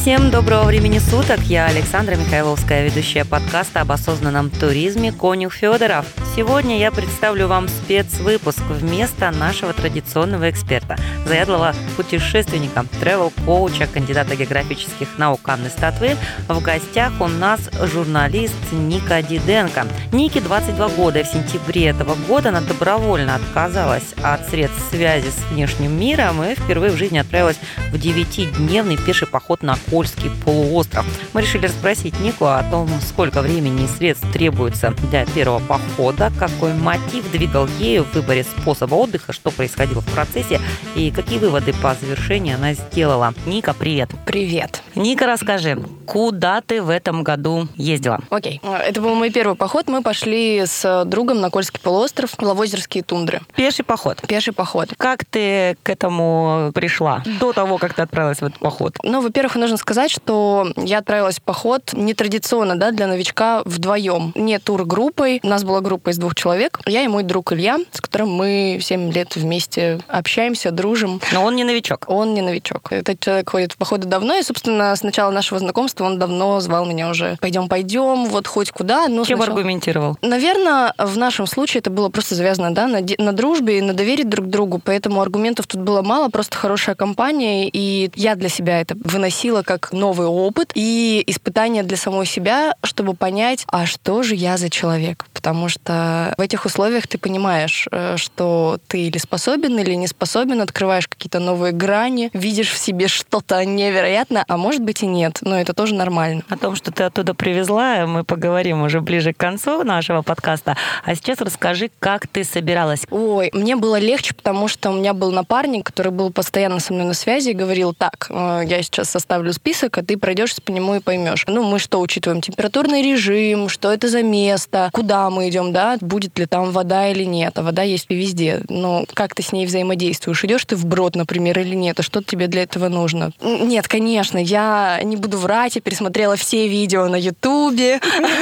Всем доброго времени суток. Я Александра Михайловская, ведущая подкаста об осознанном туризме «Конюх Федоров». Сегодня я представлю вам спецвыпуск вместо нашего традиционного эксперта, заядлого путешественника, тревел-коуча, кандидата географических наук Анны Статвы. В гостях у нас журналист Ника Диденко. Нике 22 года, в сентябре этого года она добровольно отказалась от средств связи с внешним миром и впервые в жизни отправилась в 9-дневный пеший поход на Кольский полуостров. Мы решили расспросить Нику о том, сколько времени и средств требуется для первого похода, какой мотив двигал ею в выборе способа отдыха, что происходило в процессе и какие выводы по завершении она сделала. Ника, привет. Привет. Ника, расскажи, куда ты в этом году ездила? Окей. Это был мой первый поход. Мы пошли с другом на Кольский полуостров, в Лавозерские тундры. Пеший поход. Пеший поход. Как ты к этому пришла до того, как ты отправилась в этот поход? Ну, во-первых, нужно сказать, что я отправилась в поход нетрадиционно, да, для новичка вдвоем. Не тур-группой. У нас была группа из двух человек. Я и мой друг Илья, с которым мы 7 лет вместе общаемся, дружим. Но он не новичок. Он не новичок. Этот человек ходит в походы давно, и, собственно, с начала нашего знакомства он давно звал меня уже «пойдем, пойдем, вот хоть куда». Ну, Чем сначала... аргументировал? Наверное, в нашем случае это было просто завязано да, на, на дружбе и на доверии друг другу, поэтому аргументов тут было мало, просто хорошая компания, и я для себя это выносила как новый опыт и испытание для самой себя, чтобы понять, а что же я за человек. Потому что в этих условиях ты понимаешь, э, что ты или способен, или не способен, открываешь какие-то новые грани, видишь в себе что-то невероятное, а может быть и нет, но это тоже нормально. О том, что ты оттуда привезла, мы поговорим уже ближе к концу нашего подкаста. А сейчас расскажи, как ты собиралась. Ой, мне было легче, потому что у меня был напарник, который был постоянно со мной на связи и говорил, так, э, я сейчас составлю список, а ты пройдешься по нему и поймешь. Ну, мы что учитываем? Температурный режим, что это за место, куда мы идем, да, будет ли там вода или нет. А вода есть везде. Но как ты с ней взаимодействуешь? Идешь ты в брод, например, или нет? А что тебе для этого нужно? Нет, конечно, я не буду врать, я пересмотрела все видео на Ютубе,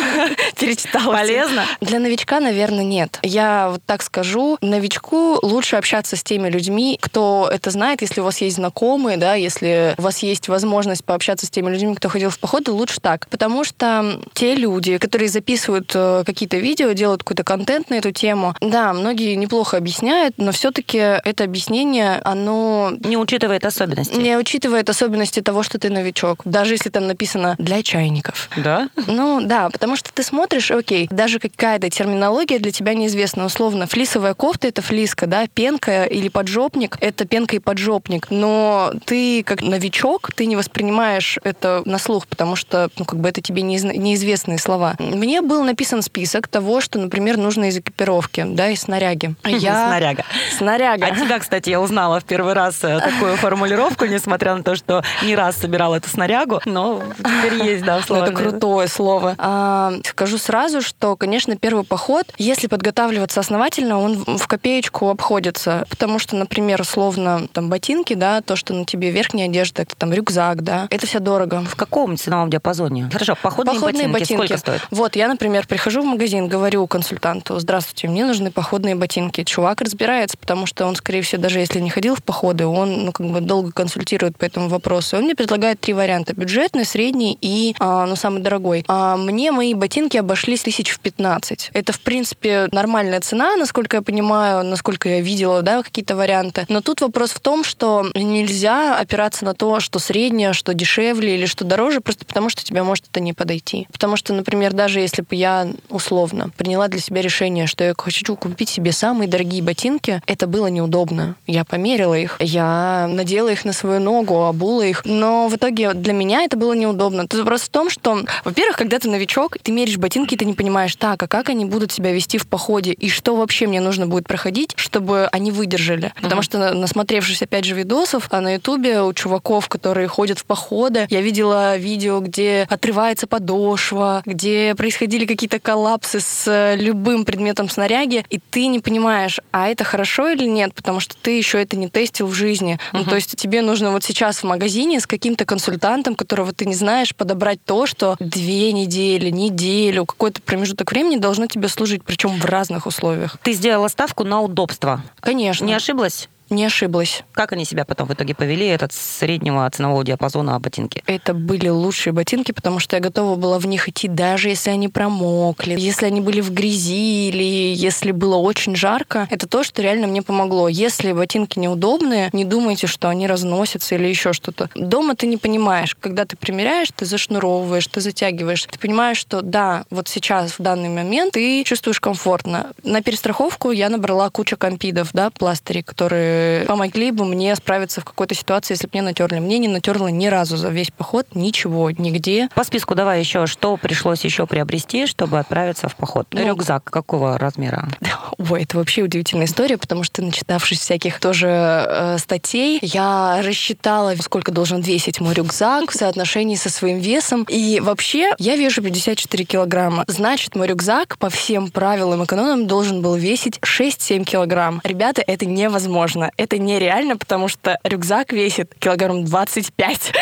перечитала. Полезно? Для новичка, наверное, нет. Я вот так скажу, новичку лучше общаться с теми людьми, кто это знает, если у вас есть знакомые, да, если у вас есть возможность пообщаться с теми людьми, кто ходил в походы, лучше так. Потому что те люди, которые записывают э, какие-то видео, делают какой-то контент на эту тему, да, многие неплохо объясняют, но все-таки это объяснение, оно... Не учитывает особенности. Не учитывает особенности того, что ты новичок. Даже если там написано «для чайников». Да? Ну, да, потому что ты смотришь, окей, даже какая-то терминология для тебя неизвестна. Условно, флисовая кофта — это флиска, да, пенка или поджопник — это пенка и поджопник. Но ты, как новичок, ты не воспринимаешь это на слух, потому что, ну, как бы это тебе неизвестные слова. Мне был написан список того, что, например, нужно из экипировки, да, из снаряги. Я... Снаряга. Снаряга. А тебя, кстати, я узнала в первый раз э, такую формулировку, несмотря на то, что не раз собирала эту снарягу, но теперь есть, да, слово. Это крутое слово. А, скажу сразу, что, конечно, первый поход, если подготавливаться основательно, он в копеечку обходится, потому что, например, условно, там, ботинки, да, то, что на тебе верхняя одежда, это там рюкзак, да, это все дорого. В каком ценовом диапазоне? Хорошо, походные, походные ботинки, ботинки сколько стоят? Вот, я, например, прихожу в магазин, говорю консультанту, здравствуйте, мне нужны походные ботинки. Чувак разбирается, потому что он, скорее всего, даже если не ходил в походы, он, ну, как бы долго консультирует по этому вопросу. Он мне предлагает три варианта. Бюджетный, средний и, а, ну, самый дорогой. А мне мои ботинки обошлись тысяч в 15. Это, в принципе, нормальная цена, насколько я понимаю, насколько я видела, да, какие-то варианты. Но тут вопрос в том, что нельзя опираться на то, что среднее, что дешевле или что дороже, просто потому что тебе может это не подойти. Потому что, например, даже если бы я условно приняла для себя решение, что я хочу купить себе самые дорогие ботинки, это было неудобно. Я померила их, я надела их на свою ногу, обула их, но в итоге для меня это было неудобно. Тут вопрос в том, что, во-первых, когда ты новичок, ты меришь ботинки, и ты не понимаешь, так, а как они будут себя вести в походе, и что вообще мне нужно будет проходить, чтобы они выдержали. Mm-hmm. Потому что, насмотревшись, опять же, видосов а на Ютубе у чуваков, которые ходят в походы, я видела видео, где отрывается подошва, где происходили какие-то коллапсы с любым любым предметом снаряги, и ты не понимаешь, а это хорошо или нет, потому что ты еще это не тестил в жизни. Uh-huh. Ну, то есть тебе нужно вот сейчас в магазине с каким-то консультантом, которого ты не знаешь, подобрать то, что две недели, неделю, какой-то промежуток времени должно тебе служить, причем в разных условиях. Ты сделала ставку на удобство. Конечно. Не ошиблась? Не ошиблась. Как они себя потом в итоге повели, этот среднего ценового диапазона ботинки? Это были лучшие ботинки, потому что я готова была в них идти, даже если они промокли, если они были в грязи или если было очень жарко. Это то, что реально мне помогло. Если ботинки неудобные, не думайте, что они разносятся или еще что-то. Дома ты не понимаешь. Когда ты примеряешь, ты зашнуровываешь, ты затягиваешь. Ты понимаешь, что да, вот сейчас, в данный момент, ты чувствуешь комфортно. На перестраховку я набрала кучу компидов, да, пластырей, которые помогли бы мне справиться в какой-то ситуации, если бы мне натерли. Мне не натерло ни разу за весь поход ничего, нигде. По списку давай еще, что пришлось еще приобрести, чтобы отправиться в поход? Ну, Рюкзак какого размера? Ой, это вообще удивительная история, потому что, начитавшись всяких тоже э, статей, я рассчитала, сколько должен весить мой рюкзак в соотношении со своим весом. И вообще я вешу 54 килограмма. Значит, мой рюкзак по всем правилам и канонам должен был весить 6-7 килограмм. Ребята, это невозможно нереально. Это нереально, потому что рюкзак весит килограмм 25.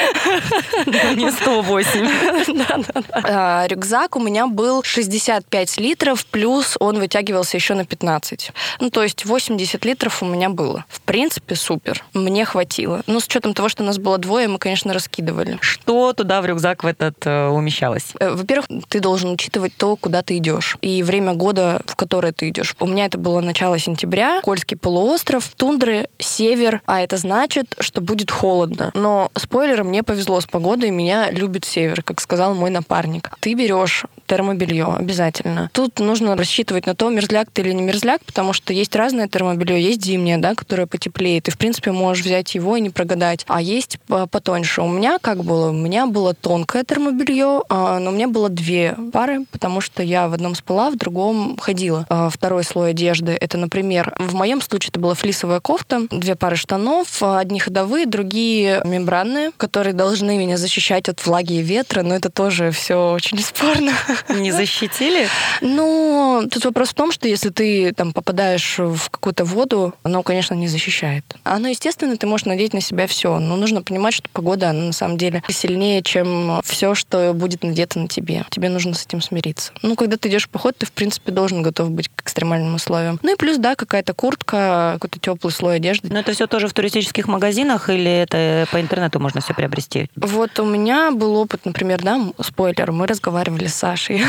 Не 108. А, рюкзак у меня был 65 литров, плюс он вытягивался еще на 15. Ну, то есть 80 литров у меня было. В принципе, супер. Мне хватило. Ну, с учетом того, что нас было двое, мы, конечно, раскидывали. Что туда в рюкзак в этот э, умещалось? Э, во-первых, ты должен учитывать то, куда ты идешь. И время года, в которое ты идешь. У меня это было начало сентября, Кольский полуостров, тундры, горы, север, а это значит, что будет холодно. Но спойлер, мне повезло с погодой, меня любит север, как сказал мой напарник. Ты берешь термобелье обязательно. Тут нужно рассчитывать на то, мерзляк ты или не мерзляк, потому что есть разное термобелье, есть зимнее, да, которое потеплее. Ты, в принципе, можешь взять его и не прогадать. А есть потоньше. У меня как было? У меня было тонкое термобелье, а, но у меня было две пары, потому что я в одном спала, в другом ходила. А, второй слой одежды. Это, например, в моем случае это была флисовая кофта, кофта, две пары штанов, одни ходовые, другие мембранные, которые должны меня защищать от влаги и ветра, но это тоже все очень спорно. Не защитили? Ну, тут вопрос в том, что если ты там попадаешь в какую-то воду, оно, конечно, не защищает. Оно, естественно, ты можешь надеть на себя все, но нужно понимать, что погода, она на самом деле сильнее, чем все, что будет надето на тебе. Тебе нужно с этим смириться. Ну, когда ты идешь в поход, ты, в принципе, должен готов быть к экстремальным условиям. Ну и плюс, да, какая-то куртка, какой-то теплый слой такой одежды. Но это все тоже в туристических магазинах или это по интернету можно все приобрести? Вот у меня был опыт, например, да, спойлер, мы разговаривали с Сашей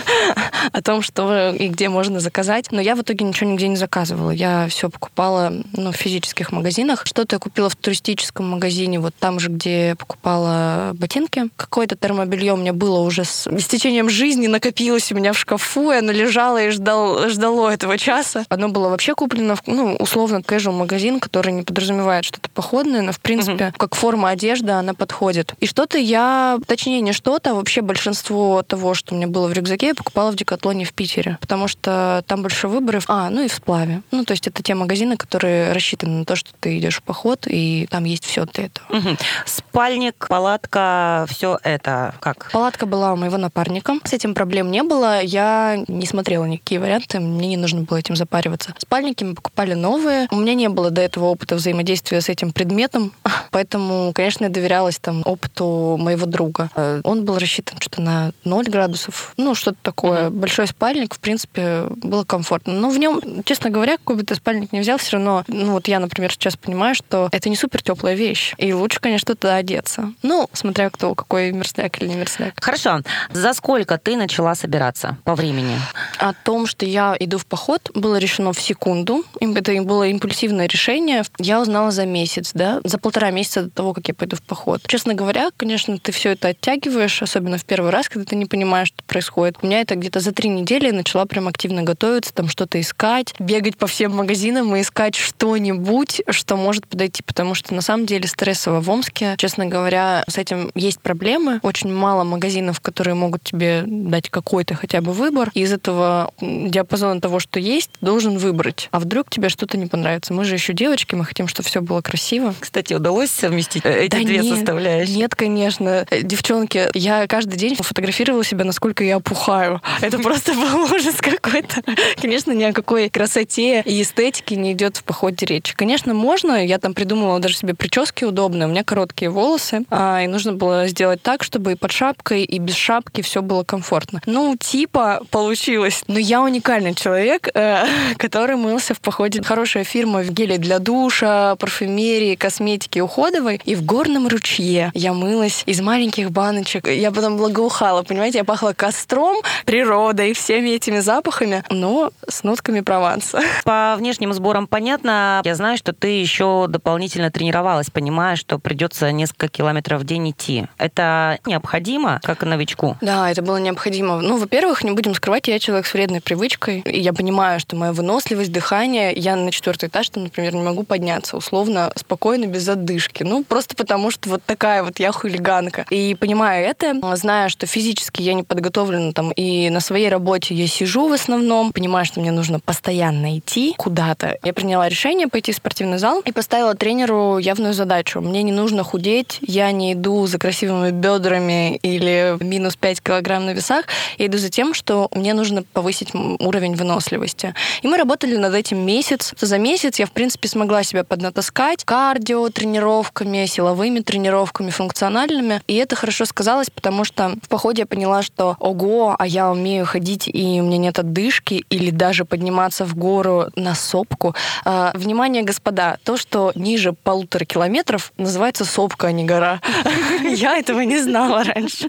о том, что и где можно заказать, но я в итоге ничего нигде не заказывала. Я все покупала ну, в физических магазинах. Что-то я купила в туристическом магазине, вот там же, где я покупала ботинки. Какое-то термобелье у меня было уже с истечением жизни, накопилось у меня в шкафу, и оно лежало и ждал, ждало этого часа. Оно было вообще куплено, ну, условно, магазин, который не подразумевает что-то походное, но, в принципе, угу. как форма одежды она подходит. И что-то я, точнее, не что-то, а вообще большинство того, что у меня было в рюкзаке, я покупала в Декатлоне в Питере, потому что там больше выборов. А, ну и в сплаве. Ну, то есть это те магазины, которые рассчитаны на то, что ты идешь в поход, и там есть все для этого. Угу. Спальник, палатка, все это как? Палатка была у моего напарника. С этим проблем не было. Я не смотрела никакие варианты, мне не нужно было этим запариваться. Спальники мы покупали новые. У меня не было до этого опыта взаимодействия с этим предметом, поэтому, конечно, я доверялась там опыту моего друга. Э, он был рассчитан что-то на 0 градусов, ну, что-то такое. Mm-hmm. Большой спальник, в принципе, было комфортно. Но в нем, честно говоря, какой бы ты спальник не взял, все равно, ну, вот я, например, сейчас понимаю, что это не супер теплая вещь, и лучше, конечно, туда одеться. Ну, смотря кто, какой мерзляк или не мерзляк. Хорошо. За сколько ты начала собираться по времени? О том, что я иду в поход, было решено в секунду. Это было импульсивно оперативное решение я узнала за месяц, да, за полтора месяца до того, как я пойду в поход. Честно говоря, конечно, ты все это оттягиваешь, особенно в первый раз, когда ты не понимаешь, что происходит. У меня это где-то за три недели начала прям активно готовиться, там что-то искать, бегать по всем магазинам и искать что-нибудь, что может подойти, потому что на самом деле стрессово в Омске, честно говоря, с этим есть проблемы. Очень мало магазинов, которые могут тебе дать какой-то хотя бы выбор. И из этого диапазона того, что есть, должен выбрать. А вдруг тебе что-то не понравится? Мы же еще девочки, мы хотим, чтобы все было красиво. Кстати, удалось совместить э, эти Да две нет, составляющие? Нет, конечно. Э, Девчонки, я каждый день фотографировала себя, насколько я опухаю. Это просто был ужас какой-то. Конечно, ни о какой красоте и эстетике не идет в походе речь. Конечно, можно. Я там придумала даже себе прически удобные. У меня короткие волосы. а, И нужно было сделать так, чтобы и под шапкой, и без шапки все было комфортно. Ну, типа получилось. Но я уникальный человек, э, который мылся в походе. Хорошая фирма в геле для душа, парфюмерии, косметики уходовой. И в горном ручье я мылась из маленьких баночек. Я потом благоухала, понимаете? Я пахла костром, природой, всеми этими запахами, но с нотками Прованса. По внешним сборам понятно. Я знаю, что ты еще дополнительно тренировалась, понимая, что придется несколько километров в день идти. Это необходимо, как и новичку? Да, это было необходимо. Ну, во-первых, не будем скрывать, я человек с вредной привычкой, и я понимаю, что моя выносливость, дыхание, я на четвертый этаж, там, например, не могу подняться условно, спокойно, без задышки. Ну, просто потому что вот такая вот я хулиганка. И понимая это, зная, что физически я не подготовлена там, и на своей работе я сижу в основном, понимаю, что мне нужно постоянно идти куда-то. Я приняла решение пойти в спортивный зал и поставила тренеру явную задачу. Мне не нужно худеть, я не иду за красивыми бедрами или минус 5 килограмм на весах, я иду за тем, что мне нужно повысить уровень выносливости. И мы работали над этим месяц. За месяц я, в принципе, смогла себя поднатаскать кардио тренировками, силовыми тренировками, функциональными. И это хорошо сказалось, потому что в походе я поняла, что ого, а я умею ходить, и у меня нет отдышки, или даже подниматься в гору на сопку. А, внимание, господа, то, что ниже полутора километров, называется сопка, а не гора. Я этого не знала раньше.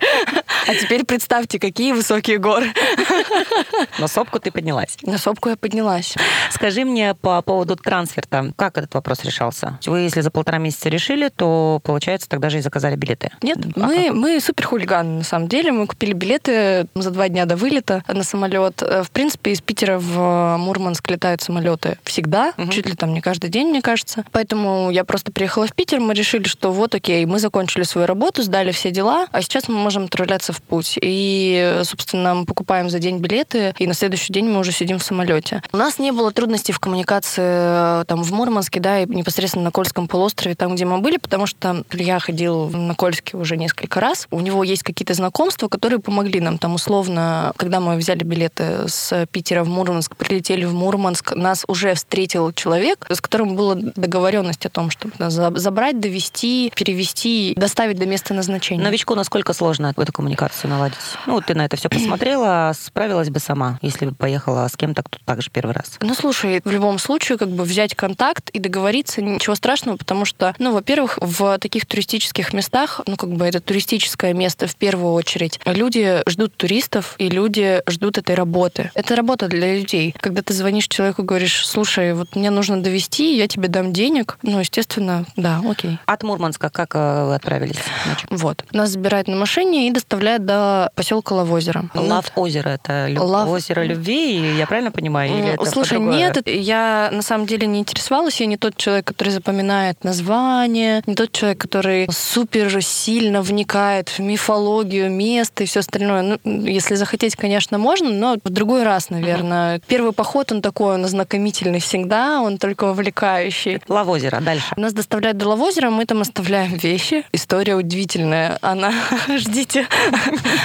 А теперь представьте, какие высокие горы. На сопку ты поднялась. На сопку я поднялась. Скажи мне по поводу трансферта. Как этот вопрос решался? Вы, если за полтора месяца решили, то, получается, тогда же и заказали билеты. Нет, А мы, как? мы супер хулиганы, на самом деле. Мы купили билеты за два дня до вылета на самолет. Э, В принципе, из Питера в Мурманск летают самолеты всегда, Мгм. чуть ли там не каждый день, мне кажется. Поэтому я просто приехала в Питер, мы решили, что вот окей, мы закончили свою работу, сдали все дела, а сейчас мы можем отправляться в путь. И, собственно, мы покупаем за день билеты, и на следующий день мы уже сидим в самолете. У нас не было трудностей в коммуникации э, там в Мурманске, да, и непосредственно на Кольском полуострове, там, где мы были, потому что Илья ходил на Кольске уже несколько раз. У него есть какие-то знакомства, которые помогли нам. Там, условно, когда мы взяли билеты с Питера в Мурманск, прилетели в Мурманск, нас уже встретил человек, с которым была договоренность о том, чтобы нас за- забрать, довести, перевести, доставить до места назначения. Новичку насколько сложно эту коммуникацию наладить? Ну, вот ты на это все посмотрела, справилась бы сама, если бы поехала с кем-то, кто также первый раз. Ну, слушай, в любом случае, как бы взять контакт и договориться, ничего страшного, потому что, ну, во-первых, в таких туристических местах, ну, как бы это туристическое место в первую очередь, люди ждут туристов, и люди ждут этой работы. Это работа для людей. Когда ты звонишь человеку говоришь, слушай, вот мне нужно довести, я тебе дам денег, ну, естественно, да, окей. От Мурманска как э, вы отправились? ночью? Вот. Нас забирают на машине и доставляют до поселка Лавозеро. Лав озеро это лю- Лав- озеро любви, я правильно понимаю? Или Слушай, нет, я на самом деле не интересовалась. Я не тот человек, который запоминает название, не тот человек, который супер сильно вникает в мифологию места и все остальное. Ну, если захотеть, конечно, можно, но в другой раз, наверное. Первый поход, он такой, он ознакомительный всегда, он только вовлекающий. Лав озеро, дальше. Нас доставляют до Лавозера, мы там оставляем вещи. История удивительная. Она... Ждите.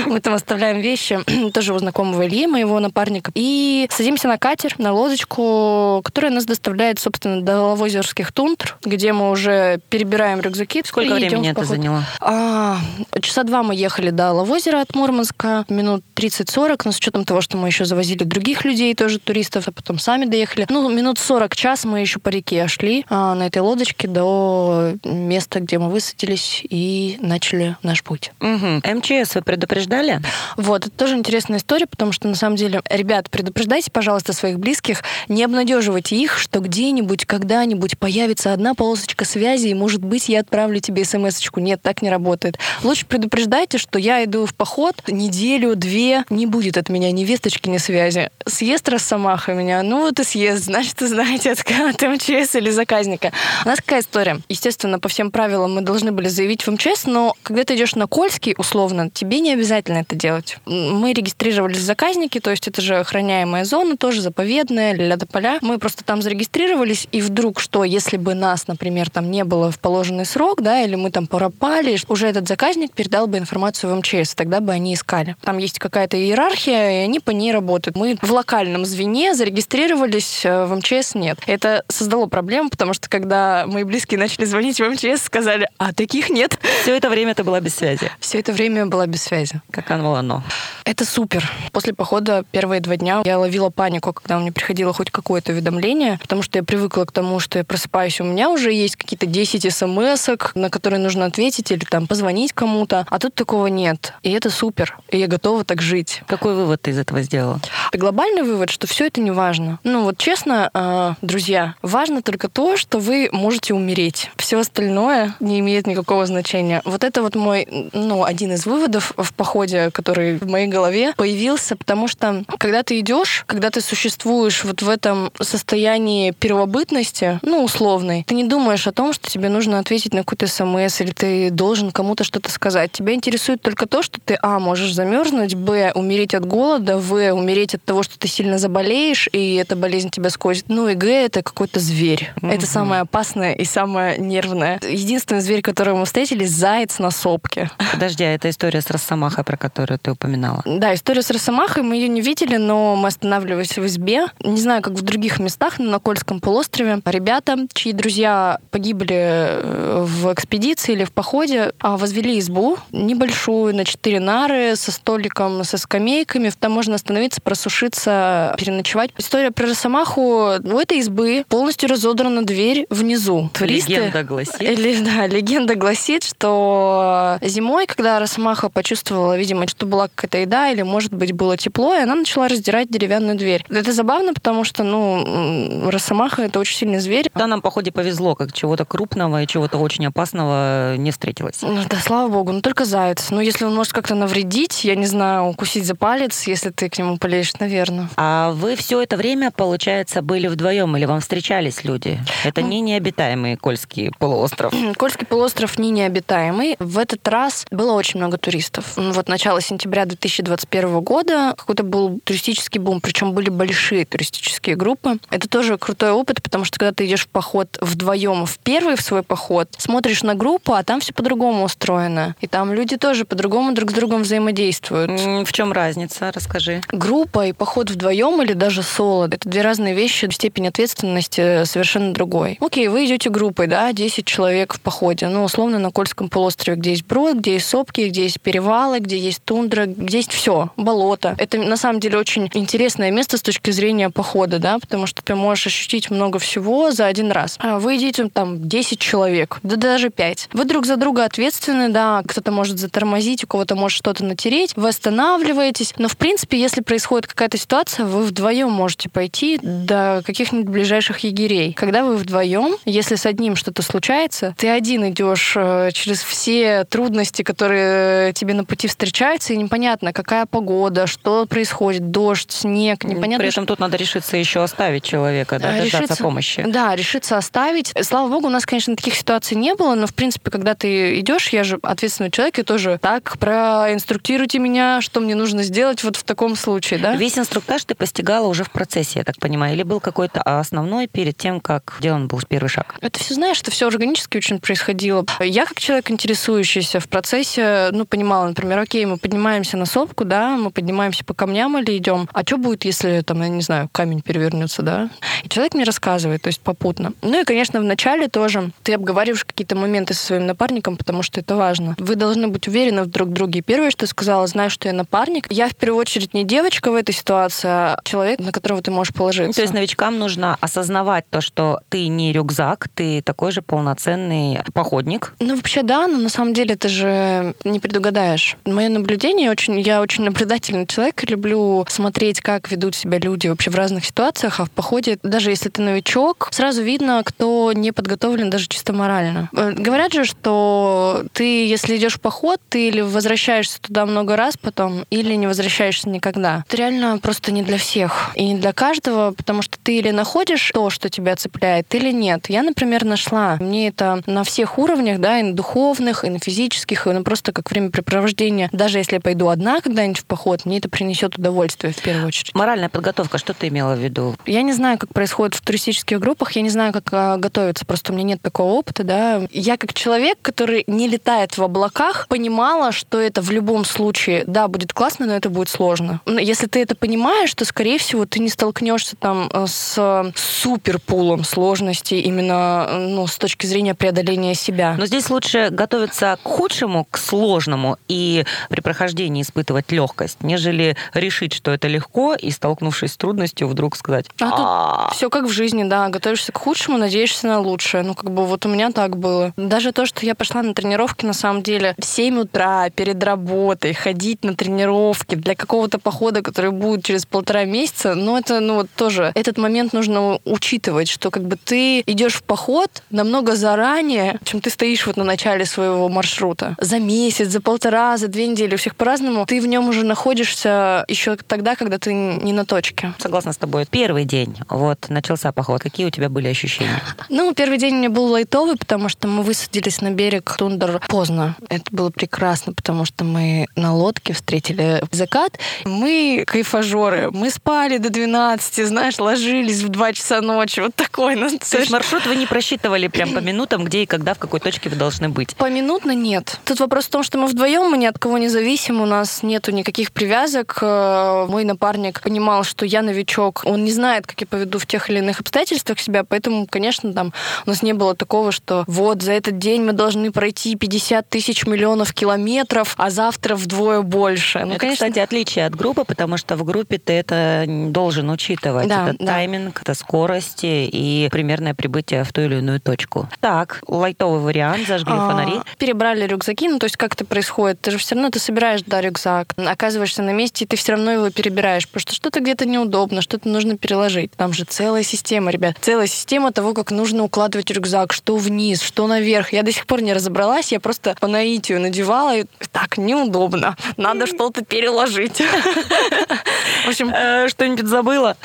Мы там оставляем вещи. Тоже у знакомого Ильи, моего напарника. И садимся на катер, на лодочку, которая нас доставляет, собственно, до Лавозерских тундр, где мы уже перебираем рюкзаки. Сколько времени это заняло? А, часа два мы ехали до Лавозера от Мурманска, минут 30-40, но с учетом того, что мы еще завозили других людей, тоже туристов, а потом сами доехали. Ну, минут 40 час мы еще по реке шли а, на этой лодочке до места, где мы высадились и начали наш путь. Мгм. МЧС вы предупреждали? Вот, это тоже интересная история, потому что, на самом деле, ребят, предупреждайте, пожалуйста, своих близких, не обнадеживайте их, что где-нибудь, когда-нибудь появится одна полосочка связи, и, может быть, я отправлю тебе смс-очку. Нет, так не работает. Лучше предупреждайте, что я иду в поход неделю, две, не будет от меня ни весточки, ни связи. Съест Росомаха меня, ну вот и съест, значит, знаете, от, от МЧС или заказника. У нас какая история? Естественно, по всем правилам мы должны были заявить в МЧС, но когда ты идешь на Кольский, условно, тебе не обязательно это делать. Мы регистрировались в заказнике, то есть это же охраняемая зона, тоже заповедная, ля поля. Мы просто там зарегистрировались, и вдруг что, если бы нас, например, там не было в положенный срок, да, или мы там пропали, уже этот заказник передал бы информацию в МЧС, тогда бы они искали. Там есть какая-то иерархия, и они по ней работают. Мы в локальном звене зарегистрировались, э, в МЧС нет. Это создало проблему, потому что когда мои близкие начали звонить в МЧС, сказали, а таких нет. Все это время ты была без связи? Все это время была без связи. Как оно оно? Это супер. После похода первые два дня я ловила панику, когда мне приходило хоть какое-то уведомление, потому что я привыкла к тому, что я просыпаюсь, у меня уже есть какие-то 10 смс на которые нужно ответить или там позвонить кому-то, а тут такого нет. И это супер. И я готова так жить. Какой вывод ты из этого сделала? Глобальный вывод, что все это не важно. Ну вот честно, а, друзья, важно только то, что вы можете умереть. Все остальное не имеет никакого значения. Вот это вот мой, ну, один из выводов в походе, который в моей голове появился, потому что когда ты идешь, когда ты существуешь вот в этом состоянии первобытности, ну, условной, ты не думаешь о том, что тебе нужно ответить на какой-то смс или ты должен кому-то что-то сказать. Тебя интересует только то, что ты, а, можешь замерзнуть, б, умереть от голода, в, умереть от того, что ты сильно заболеешь, и эта болезнь тебя скосит. Ну и г, это какой-то зверь. Mm-hmm. Это самое опасное и самое нервное. Единственный зверь, которого мы встретили, заяц на сопке. Подожди, а это история с Росомахой, про которую ты упоминала? Да, история с Росомахой, мы ее не видели, но мы останавливались в избе. Не знаю, как в других местах, но на Кольском полуострове. Ребята, чьи друзья погибли э, в экспедиции или в походе, а возвели избу небольшую на четыре нары со столиком, со скамейками. Там можно остановиться, просушиться, переночевать. История про Росомаху. У этой избы полностью разодрана дверь внизу. Туристы, легенда гласит. Или, да, легенда гласит, что зимой, когда Росомаха почувствовала, видимо, что была какая-то еда или, может быть, было тепло, и она начала раздирать деревянную дверь. Это забавно, потому что, ну, Росомаха — это очень сильный зверь. Да, нам, походе, повезло, как чего-то крупного и чего-то очень опасного не встретилось. Ну, да, слава богу, ну только заяц. Ну, если он может как-то навредить, я не знаю, укусить за палец, если ты к нему полезешь, наверное. А вы все это время, получается, были вдвоем или вам встречались люди? Это не необитаемый Кольский полуостров. Кольский полуостров не необитаемый. В этот раз было очень много туристов. Вот начало сентября 2021 года какой-то был туристический бум, причем были большие туристические группы. Это тоже крутой опыт, потому что когда ты идешь в поход вдвоем в первый в свой поход, смотришь на группу, а там все по-другому устроено. И там люди тоже по-другому друг с другом взаимодействуют. В чем разница? Расскажи. Группа и поход вдвоем или даже соло — это две разные вещи, степень ответственности совершенно другой. Окей, вы идете группой, да, 10 человек в походе, ну, условно, на Кольском полуострове, где есть брод, где есть сопки, где есть перевалы, где есть тундра, где есть все, болото. Это на самом деле очень интересное место с точки зрения похода, да, потому что ты можешь ощутить много всего за один раз. А вы идете там 10 человек, да даже 5. Вы друг за друга ответственны, да, кто-то может затормозить, у кого-то может что-то натереть, вы останавливаетесь, но в принципе, если происходит какая-то ситуация, вы вдвоем можете пойти до каких-нибудь ближайших егерей. Когда вы вдвоем, если с одним что-то случается, ты один идешь э, через все трудности, которые тебе на пути встречаются, и непонятно, какая погода, что происходит, дождь, снег, непонятно. При этом тут надо решиться еще оставить человека, да, решиться, дождаться помощи. Да, решиться оставить. Слава богу, у нас, конечно, таких ситуаций не было, но, в принципе, когда ты идешь, я же ответственный человек, и тоже так, проинструктируйте меня, что мне нужно сделать вот в таком случае, да? Весь инструктаж ты постигала уже в процессе, я так понимаю, или был какой-то основной перед тем, как сделан был первый шаг? Это все, знаешь, это все органически очень происходило. Я, как человек, интересующийся в процессе, ну, понимала, например, окей, мы поднимаемся на сопку, да, мы поднимаемся по камням или идем, а что будет, если, там, я не знаю, камень перевернется, да? И человек мне рассказывает, то есть попутно. Ну и, конечно, в начале тоже ты обговариваешь какие-то моменты со своим напарником, потому что это важно. Вы должны быть уверены в друг друге. Первое, что я сказала, знаю, что я напарник. Я в первую очередь не девочка в этой ситуации, а человек, на которого ты можешь положиться. То есть новичкам нужно осознавать то, что ты не рюкзак, ты такой же полноценный походник. Ну, вообще, да, но на самом деле это же не предугадаешь. Мое наблюдение очень, я очень наблюдательный человек, люблю смотреть, как ведут себя люди вообще в разных ситуациях, а в походе, даже если ты новичок, сразу видно, кто не подготовлен даже чисто морально. Э, говорят же, что ты, если идешь в поход, ты или возвращаешься туда много раз потом, или не возвращаешься никогда. Это реально просто не для всех. И не для каждого, потому что ты или находишь то, что тебя цепляет, или нет. Я, например, нашла. Мне это на всех уровнях, да, и на духовных, и на физических, и на просто как времяпрепровождение. Даже если я пойду одна когда-нибудь в поход, мне это принесет удовольствие в первую очередь. Моральная подготовка, что ты имела в виду? Я не знаю, как происходит в туристических группах, я не знаю, как а, готовиться, просто у меня нет такого опыта, да. Я как человек, который не летает в облаках, понимала, что это в любом случае, да, будет классно, но это будет сложно. Если ты это понимаешь, то, скорее всего, ты не столкнешься там э, с суперпулом сложностей именно ну, с точки зрения преодоления себя. Но здесь лучше готовиться к худшему, к сложному и при прохождении испытывать легкость, нежели решить, что это легко, и столкнувшись с трудностью, вдруг сказать. А тут все как в жизни, да. Готовишься к худшему, надеешься на лучшее. Ну, как бы вот у меня так было. Даже то, что я пошла на тренировки, на самом деле, в 7 утра перед работой, ходить на тренировки для какого-то похода, который будет через полтора месяца, ну, это, ну, вот тоже, этот момент нужно учитывать, что как бы ты идешь в поход намного заранее, чем ты стоишь вот на начале своего маршрута. За месяц, за полтора, за две недели, у всех по-разному. Ты в нем уже находишься еще тогда, когда ты не на точке. Согласна с тобой. Первый день, вот, начался поход. Какие у тебя были ощущения? Ну, первый день у меня был лайтовый, потому что мы высадились на берег Тундер поздно. Это было прекрасно, потому что мы на лодке встретили закат. Мы кайфажоры. Мы спали до 12, знаешь, ложились в 2 часа ночи. Вот такой. Ну, То есть маршрут вы не просчитывали прям по минутам, где и когда, в какой точке вы должны быть? Поминутно нет. Тут вопрос в том, что мы вдвоем, мы ни от кого не зависим, у нас нету никаких привязок. Э, мой напарник понимал, что я новичок, он не знает, как я поведу в тех или иных обстоятельствах себя, поэтому, конечно, там у нас не было такого, что вот за этот день мы должны пройти 50 тысяч миллионов километров, а завтра вдвое больше. Ну, это, конечно... кстати, отличие от группы, потому что в группе ты это должен учитывать. Да, это да. тайминг, это скорость и примерное прибытие в ту или иную точку. Так, лайтовый вариант, зажгли а, фонари. Перебрали рюкзаки, ну то есть как это происходит? Ты же все равно ты собираешь, да, рюкзак, оказываешься на месте, и ты все равно его перебираешь, потому что что-то где-то неудобно, что-то нужно переложить. Там же целая система, ребят. Целая система того, как нужно укладывать рюкзак, что вниз, что наверх. Я до сих пор не разобралась, я просто по наитию надевала, и так неудобно. Надо что-то переложить. В общем, э, что-нибудь забыла?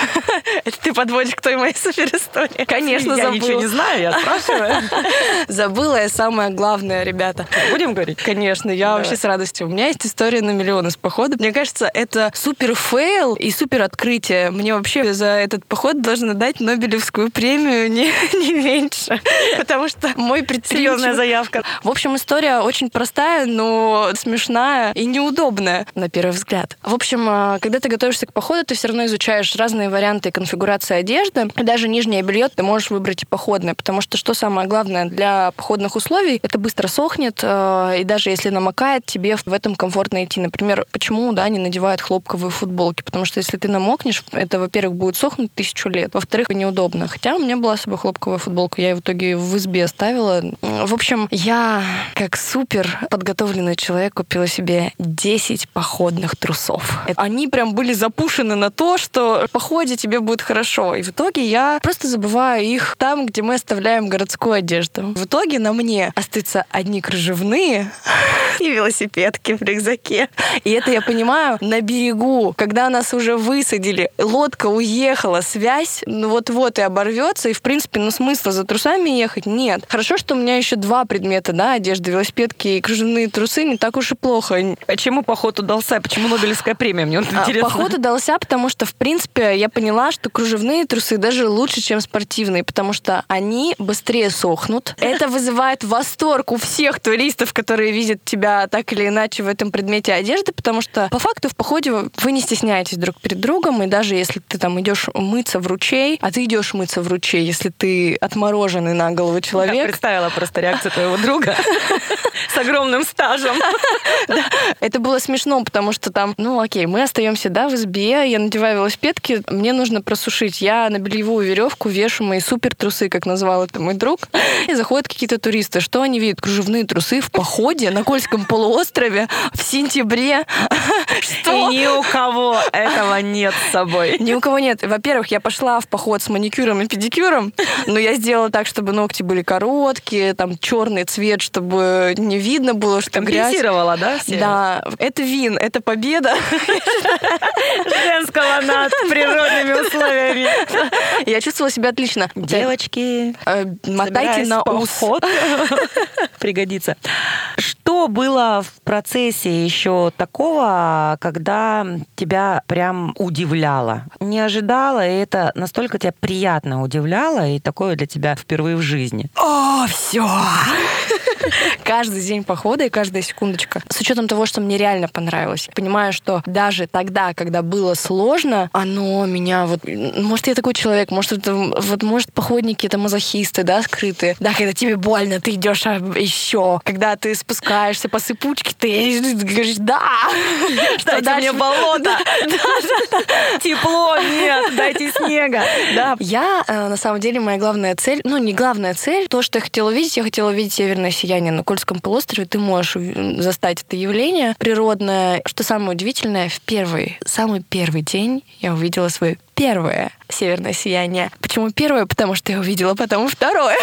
Это ты подводишь к той моей супер истории. Конечно, забыла. Я ничего не знаю, я спрашиваю. Забыла я самое главное, ребята. Будем говорить? Конечно, я вообще с радостью. У меня есть история на миллион из похода. Мне кажется, это супер fail и супер открытие. Мне вообще за этот поход должны дать Нобелевскую премию не, не меньше. Потому что мой предприимчивый... заявка. В общем, история очень простая, но смешная и неудобная на первый взгляд. В общем, а, когда ты готовишься к походу, ты все равно изучаешь разные варианты конфигурации одежды. И даже нижнее белье ты можешь выбрать и походное, потому что что самое главное для походных условий, это быстро сохнет, а, и даже если намокает, тебе в этом комфортно идти. Например, почему да, не надевают хлопковые футболки? Потому что если ты намокнешь, это, во-первых, будет сохнуть тысячу лет, во-вторых, неудобно. Хотя у меня была с собой хлопковая футболка, я ее в итоге в избе оставила. В общем, я как супер подготовленный человек купила себе 10 походных трусов. Они прям были запушены на то, что в походе тебе будет хорошо. И в итоге я просто забываю их там, где мы оставляем городскую одежду. В итоге на мне остаются одни кружевные и велосипедки в рюкзаке. И это я понимаю на берегу, когда нас уже высадили, лодка уехала, связь ну вот-вот и оборвется, и в принципе, ну смысла за трусами ехать нет. Хорошо, что у меня еще два предмета, да, одежда, велосипедки и кружевные трусы, не так уж и плохо. А чему поход удался? Почему Нобелевская премия? Мне вот а, интересно. Поход удался, потому что, в принципе, я поняла, что кружевные трусы даже лучше, чем спортивные, потому что они быстрее сохнут. Это вызывает восторг у всех туристов, которые видят тебя так или иначе в этом предмете одежды, потому что по факту в походе вы не стесняетесь друг перед другом, и даже если ты там идешь мыться в ручей, а ты идешь мыться в ручей, если ты отмороженный на голову человек. Я представила просто реакцию твоего друга с огромным стажем. Это было смешно, потому что там, ну окей, мы остаемся, да, в избе, я надеваю велосипедки, мне нужно просушить. Я на бельевую веревку вешу мои супер трусы, как назвал это мой друг. И заходят какие-то туристы. Что они видят? Кружевные трусы в походе на Кольском полуострове в сентябре. Что? И ни у кого этого нет с собой. Ни у кого нет. Во-первых, я пошла в поход с маникюром и педикюром, но я сделала так, чтобы ногти были короткие, там черный цвет, чтобы не видно было, что грязь. Компенсировала, да? Все? Да. Это вин, это победа. Женского над природными условиями. Я чувствовала себя отлично. Девочки, э, мотайте на ус. Пригодится. Что было в процессе еще такого, когда тебя прям удивляло? Не ожидала, и это настолько тебя приятно удивляло, и такое для тебя впервые в жизни? О, все! Каждый день похода и каждая секундочка. С учетом того, что мне реально понравилось. Понимаю, что даже тогда, когда было сложно, оно меня вот... Может, я такой человек, может, это, вот, может, походники это мазохисты, да, скрытые. Да, когда тебе больно, ты идешь а, еще. Когда ты спускаешься по сыпучке, ты говоришь, да! Дайте мне болото! Тепло, нет, дайте снега. Да. Я, э, на самом деле, моя главная цель, ну, не главная цель, то, что я хотела увидеть, я хотела увидеть северное сияние на Кольском полуострове. Ты можешь застать это явление природное. Что самое удивительное, в первый, самый первый день я увидела свой первое северное сияние. Почему первое? Потому что я увидела потом второе.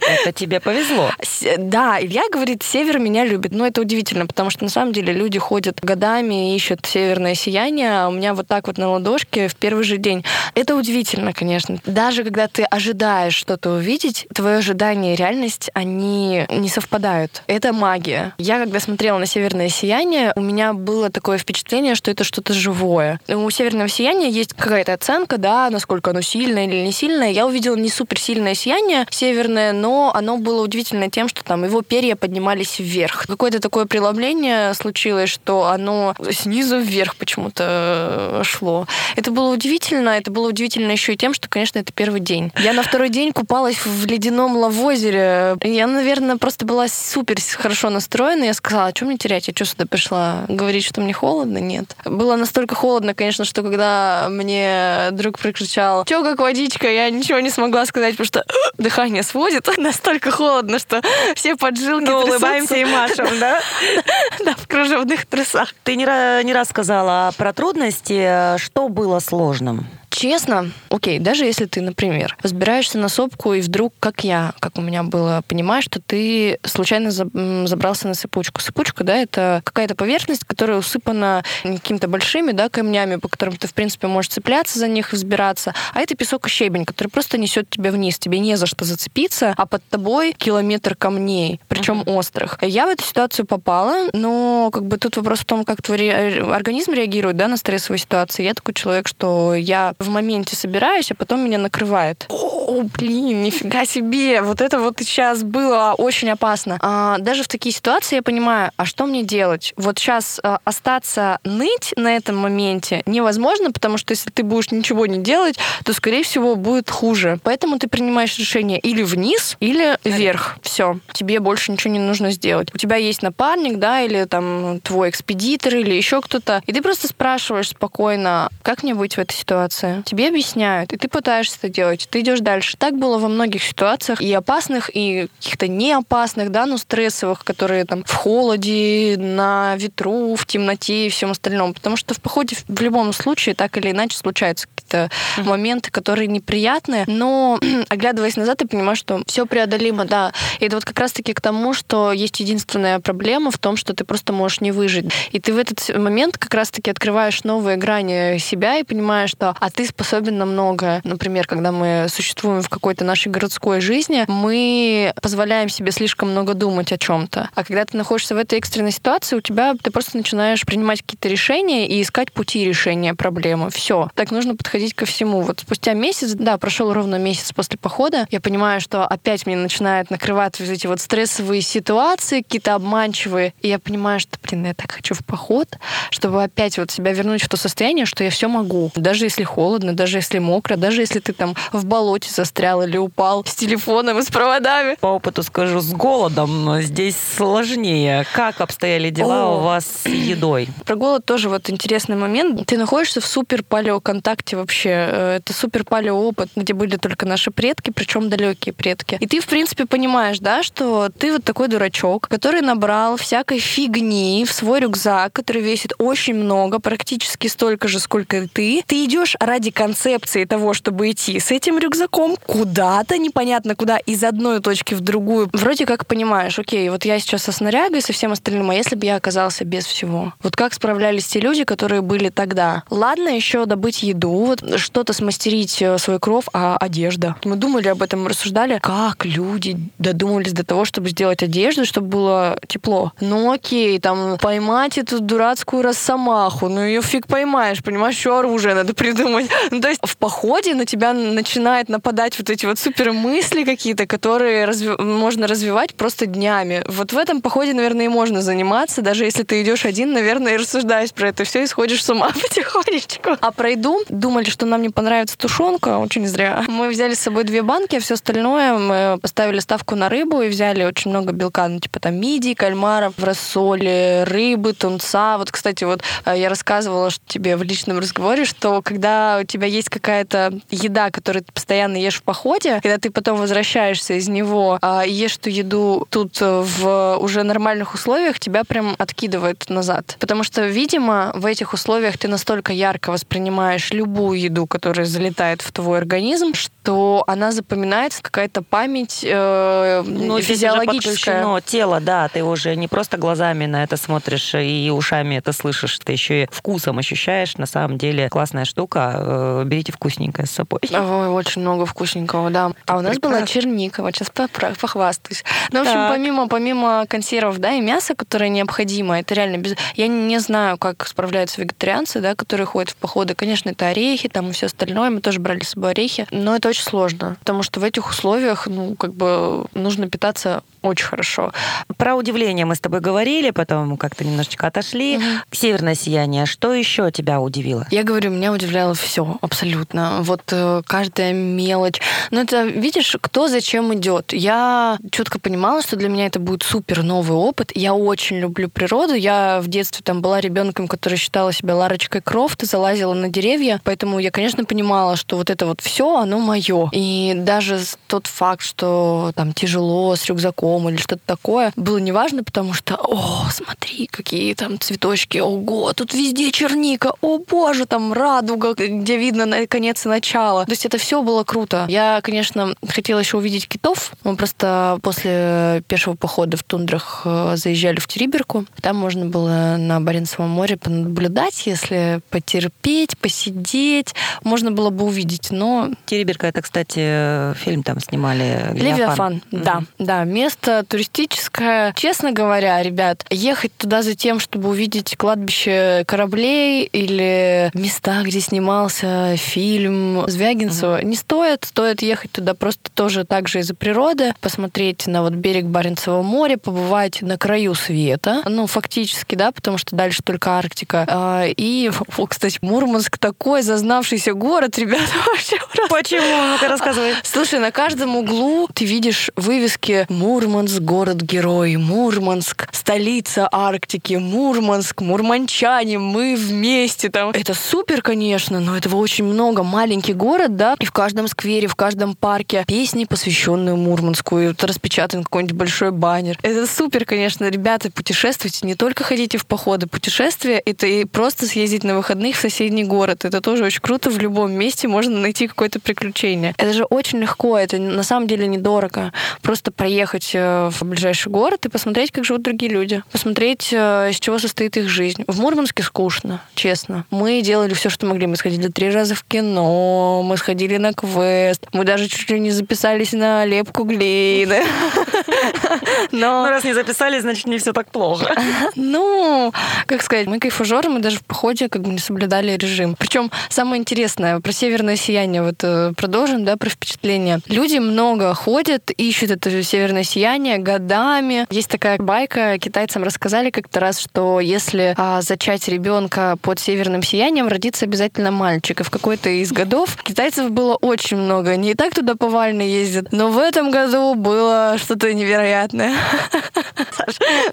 Это тебе повезло. Да, Илья говорит, север меня любит. Но это удивительно, потому что на самом деле люди ходят годами и ищут северное сияние, а у меня вот так вот на ладошке в первый же день. Это удивительно, конечно. Даже когда ты ожидаешь что-то увидеть, твое ожидание и реальность, они не совпадают. Это магия. Я, когда смотрела на северное сияние, у меня было такое впечатление, что это что-то живое. У северного сияния есть какая-то оценка, да, насколько оно сильное или не сильное. Я увидела не суперсильное сияние северное, но оно было удивительно тем, что там его перья поднимались вверх. Какое-то такое преломление случилось, что оно снизу вверх почему-то э, шло. Это было удивительно. Это было удивительно еще и тем, что, конечно, это первый день. Я на второй день купалась в ледяном лавозере. Я, наверное, просто была супер хорошо настроена. Я сказала, а что мне терять? Я что сюда пришла? Говорить, что мне холодно? Нет. Было настолько холодно, конечно, что когда мне друг прокричал, что как водичка, я ничего не смогла сказать, потому что дыхание сводит. Настолько холодно, что все поджилки Ну, улыбаемся и машем, да? Да, в кружевных трусах. Ты не раз сказала про трудности. Что было сложным? Честно, окей, даже если ты, например, взбираешься на сопку и вдруг, как я, как у меня было, понимаешь, что ты случайно забрался на сыпучку. Сыпучка, да, это какая-то поверхность, которая усыпана какими-то большими, да, камнями, по которым ты, в принципе, можешь цепляться за них и взбираться. А это песок и щебень, который просто несет тебя вниз. Тебе не за что зацепиться, а под тобой километр камней, причем uh-huh. острых. Я в эту ситуацию попала, но как бы тут вопрос в том, как твой организм реагирует, да, на стрессовые ситуации. Я такой человек, что я в моменте собираюсь, а потом меня накрывает. О, блин, нифига себе, вот это вот сейчас было очень опасно. А, даже в такие ситуации я понимаю, а что мне делать? Вот сейчас а, остаться ныть на этом моменте невозможно, потому что если ты будешь ничего не делать, то, скорее всего, будет хуже. Поэтому ты принимаешь решение или вниз, или вверх. Все, тебе больше ничего не нужно сделать. У тебя есть напарник, да, или там твой экспедитор, или еще кто-то, и ты просто спрашиваешь спокойно, как мне быть в этой ситуации? Тебе объясняют, и ты пытаешься это делать, ты идешь дальше. Так было во многих ситуациях, и опасных, и каких-то не опасных, да, ну, стрессовых, которые там в холоде, на ветру, в темноте и всем остальном. Потому что в походе в любом случае так или иначе случаются какие-то mm-hmm. моменты, которые неприятные, но оглядываясь назад, ты понимаешь, что все преодолимо, да. И это вот как раз-таки к тому, что есть единственная проблема в том, что ты просто можешь не выжить. И ты в этот момент как раз-таки открываешь новые грани себя и понимаешь, что а ты способен на многое. Например, когда мы существуем в какой-то нашей городской жизни, мы позволяем себе слишком много думать о чем-то. А когда ты находишься в этой экстренной ситуации, у тебя ты просто начинаешь принимать какие-то решения и искать пути решения проблемы. Все. Так нужно подходить ко всему. Вот спустя месяц, да, прошел ровно месяц после похода, я понимаю, что опять мне начинают накрывать вот эти вот стрессовые ситуации, какие-то обманчивые. И я понимаю, что, блин, я так хочу в поход, чтобы опять вот себя вернуть в то состояние, что я все могу. Даже если холодно, холодно, даже если мокро, даже если ты там в болоте застрял или упал с телефоном и с проводами. По опыту скажу, с голодом здесь сложнее. Как обстояли дела О. у вас с едой? Про голод тоже вот интересный момент. Ты находишься в супер палеоконтакте вообще вообще. Э, это супер опыт, где были только наши предки, причем далекие предки. И ты, в принципе, понимаешь, да, что ты вот такой дурачок, который набрал всякой фигни в свой рюкзак, который весит очень много, практически столько же, сколько и ты. Ты идешь ради концепции того, чтобы идти с этим рюкзаком куда-то, непонятно куда, из одной точки в другую. Вроде как понимаешь, окей, вот я сейчас со снарягой, со всем остальным, а если бы я оказался без всего? Вот как справлялись те люди, которые были тогда? Ладно еще добыть еду, вот что-то смастерить э, свой кров, а одежда. Мы думали об этом, рассуждали, как люди додумались до того, чтобы сделать одежду, чтобы было тепло. Ну окей, там поймать эту дурацкую росомаху, ну ее фиг поймаешь, понимаешь, что оружие надо придумать. Ну, то есть в походе на тебя начинает нападать вот эти вот супер мысли какие-то, которые разви- можно развивать просто днями. Вот в этом походе, наверное, и можно заниматься, даже если ты идешь один, наверное, и рассуждаешь про это все и сходишь с ума потихонечку. А про еду думали, что нам не понравится тушенка, очень зря. Мы взяли с собой две банки, а все остальное мы поставили ставку на рыбу и взяли очень много белка, ну, типа там мидий, кальмаров, в рассоле, рыбы, тунца. Вот, кстати, вот э, я рассказывала тебе в личном разговоре, что когда у тебя есть какая-то еда, которую ты постоянно ешь в походе, когда ты потом возвращаешься из него а, и ешь эту еду тут э, в уже нормальных условиях, тебя прям откидывает назад. Потому что, видимо, в этих условиях ты настолько ярко воспринимаешь любую еду, которая залетает в твой организм, что она запоминается, какая-то память э, ну, физиологическое. Но тело, да, ты уже не просто глазами на это смотришь и ушами это слышишь, ты еще и вкусом ощущаешь. На самом деле классная штука. Э, берите вкусненькое с собой. Ой, очень много вкусненького, да. А у нас Прекрасно. была черника, вот сейчас похвастаюсь. Ну, в общем, так. помимо, помимо консервов, да, и мяса, которое необходимо, это реально без... Я не знаю, как справляются вегетарианцы, да, которые ходят в походы. Конечно, это орехи, там и все остальное. Мы тоже брали с собой орехи. Но это очень сложно, потому что в этих условиях, ну, как бы нужно питаться очень хорошо. Про удивление мы с тобой говорили, потом как-то немножечко отошли. Угу. Северное сияние. Что еще тебя удивило? Я говорю, меня удивляло все абсолютно. Вот э, каждая мелочь. Но это, видишь, кто зачем идет. Я четко понимала, что для меня это будет супер новый опыт. Я очень люблю природу. Я в детстве там была ребенком, который считала себя Ларочкой Крофт и залазила на деревья. Поэтому я, конечно, понимала, что вот это вот все, оно мое. И даже тот факт, что там тяжело с рюкзаком, дом или что-то такое, было неважно, потому что, о, смотри, какие там цветочки, ого, тут везде черника, о боже, там радуга, где видно конец и начало. То есть это все было круто. Я, конечно, хотела еще увидеть китов. Мы просто после пешего похода в тундрах э, заезжали в Териберку. Там можно было на Баренцевом море понаблюдать, если потерпеть, посидеть. Можно было бы увидеть, но... Териберка, это, кстати, фильм там снимали. Левиафан, да. Да, место место туристическое. Честно говоря, ребят, ехать туда за тем, чтобы увидеть кладбище кораблей или места, где снимался фильм Звягинцева, mm-hmm. не стоит. Стоит ехать туда просто тоже так же из-за природы, посмотреть на вот берег Баренцева моря, побывать на краю света. Ну, фактически, да, потому что дальше только Арктика. А, и, кстати, Мурманск такой зазнавшийся город, ребята, вообще Почему? Ну-ка рассказывай. Слушай, на каждом углу ты видишь вывески Мурманск, Мурманск, город-герой, Мурманск, столица Арктики, Мурманск, мурманчане, мы вместе там. Это супер, конечно, но этого очень много. Маленький город, да, и в каждом сквере, в каждом парке песни, посвященные Мурманску, и вот распечатан какой-нибудь большой баннер. Это супер, конечно, ребята, путешествуйте, не только ходите в походы, путешествия, это и просто съездить на выходных в соседний город. Это тоже очень круто, в любом месте можно найти какое-то приключение. Это же очень легко, это на самом деле недорого. Просто проехать в ближайший город и посмотреть, как живут другие люди. Посмотреть, э, из чего состоит их жизнь. В Мурманске скучно, честно. Мы делали все, что могли. Мы сходили три раза в кино, мы сходили на квест, мы даже чуть ли не записались на лепку глины. Но... Ну, раз не записались, значит, не все так плохо. Ну, как сказать, мы кайфажеры, мы даже в походе как бы не соблюдали режим. Причем самое интересное, про северное сияние вот э, продолжим, да, про впечатление. Люди много ходят, ищут это северное сияние, сияние годами. Есть такая байка, китайцам рассказали как-то раз, что если а, зачать ребенка под северным сиянием, родится обязательно мальчик. И в какой-то из годов китайцев было очень много. Они и так туда повально ездят. Но в этом году было что-то невероятное.